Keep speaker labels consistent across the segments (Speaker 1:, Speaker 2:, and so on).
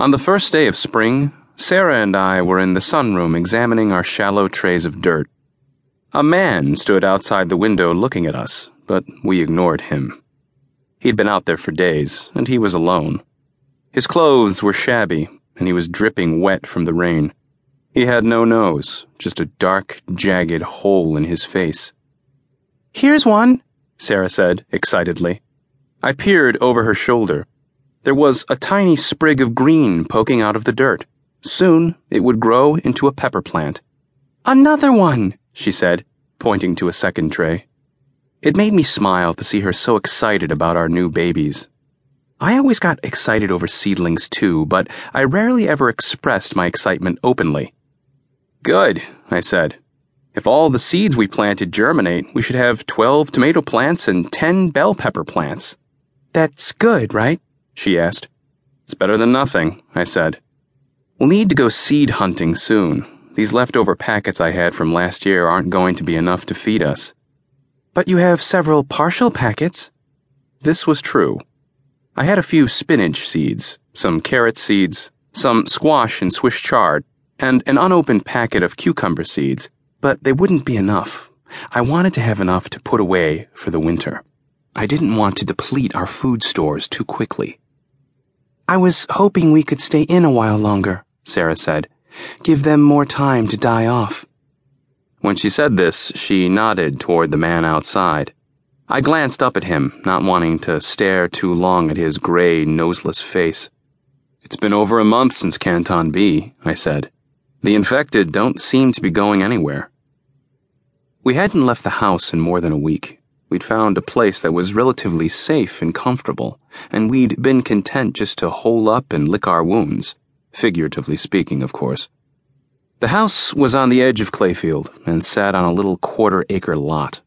Speaker 1: On the first day of spring, Sarah and I were in the sunroom examining our shallow trays of dirt. A man stood outside the window looking at us, but we ignored him. He'd been out there for days, and he was alone. His clothes were shabby, and he was dripping wet from the rain. He had no nose, just a dark, jagged hole in his face.
Speaker 2: Here's one,
Speaker 1: Sarah said excitedly. I peered over her shoulder. There was a tiny sprig of green poking out of the dirt. Soon it would grow into a pepper plant.
Speaker 2: Another one,
Speaker 1: she said, pointing to a second tray. It made me smile to see her so excited about our new babies. I always got excited over seedlings too, but I rarely ever expressed my excitement openly. Good, I said. If all the seeds we planted germinate, we should have 12 tomato plants and 10 bell pepper plants.
Speaker 2: That's good, right?
Speaker 1: She asked. It's better than nothing, I said. We'll need to go seed hunting soon. These leftover packets I had from last year aren't going to be enough to feed us.
Speaker 2: But you have several partial packets.
Speaker 1: This was true. I had a few spinach seeds, some carrot seeds, some squash and Swiss chard, and an unopened packet of cucumber seeds, but they wouldn't be enough. I wanted to have enough to put away for the winter. I didn't want to deplete our food stores too quickly.
Speaker 2: I was hoping we could stay in a while longer, Sarah said. Give them more time to die off.
Speaker 1: When she said this, she nodded toward the man outside. I glanced up at him, not wanting to stare too long at his gray, noseless face. It's been over a month since Canton B, I said. The infected don't seem to be going anywhere. We hadn't left the house in more than a week. We'd found a place that was relatively safe and comfortable, and we'd been content just to hole up and lick our wounds, figuratively speaking, of course. The house was on the edge of Clayfield and sat on a little quarter acre lot.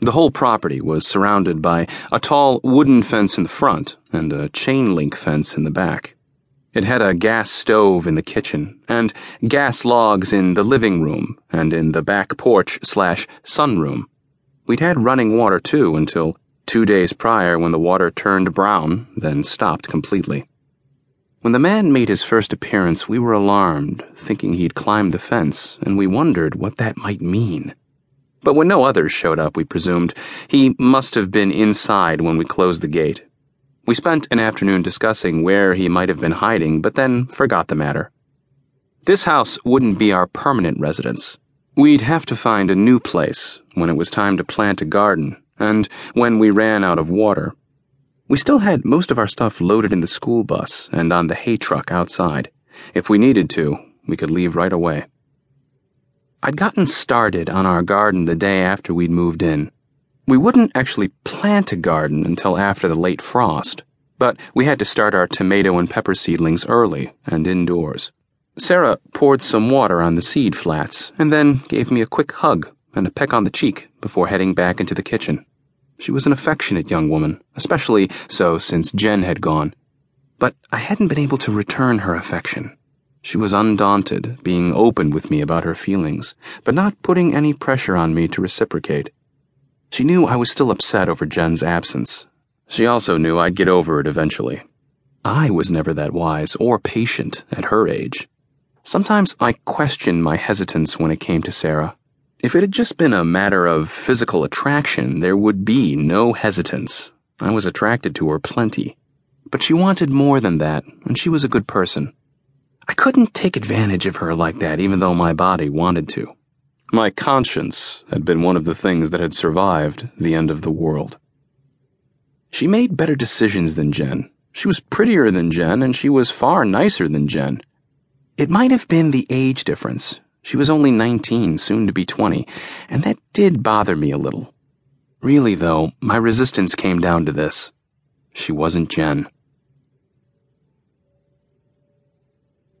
Speaker 1: The whole property was surrounded by a tall wooden fence in the front and a chain link fence in the back. It had a gas stove in the kitchen and gas logs in the living room and in the back porch slash sunroom. We'd had running water too until two days prior when the water turned brown, then stopped completely. When the man made his first appearance, we were alarmed, thinking he'd climbed the fence, and we wondered what that might mean. But when no others showed up, we presumed he must have been inside when we closed the gate. We spent an afternoon discussing where he might have been hiding, but then forgot the matter. This house wouldn't be our permanent residence. We'd have to find a new place when it was time to plant a garden and when we ran out of water. We still had most of our stuff loaded in the school bus and on the hay truck outside. If we needed to, we could leave right away. I'd gotten started on our garden the day after we'd moved in. We wouldn't actually plant a garden until after the late frost, but we had to start our tomato and pepper seedlings early and indoors. Sarah poured some water on the seed flats and then gave me a quick hug and a peck on the cheek before heading back into the kitchen. She was an affectionate young woman, especially so since Jen had gone. But I hadn't been able to return her affection. She was undaunted, being open with me about her feelings, but not putting any pressure on me to reciprocate. She knew I was still upset over Jen's absence. She also knew I'd get over it eventually. I was never that wise or patient at her age. Sometimes I questioned my hesitance when it came to Sarah. If it had just been a matter of physical attraction, there would be no hesitance. I was attracted to her plenty. But she wanted more than that, and she was a good person. I couldn't take advantage of her like that, even though my body wanted to. My conscience had been one of the things that had survived the end of the world. She made better decisions than Jen. She was prettier than Jen, and she was far nicer than Jen. It might have been the age difference. She was only 19, soon to be 20, and that did bother me a little. Really, though, my resistance came down to this. She wasn't Jen.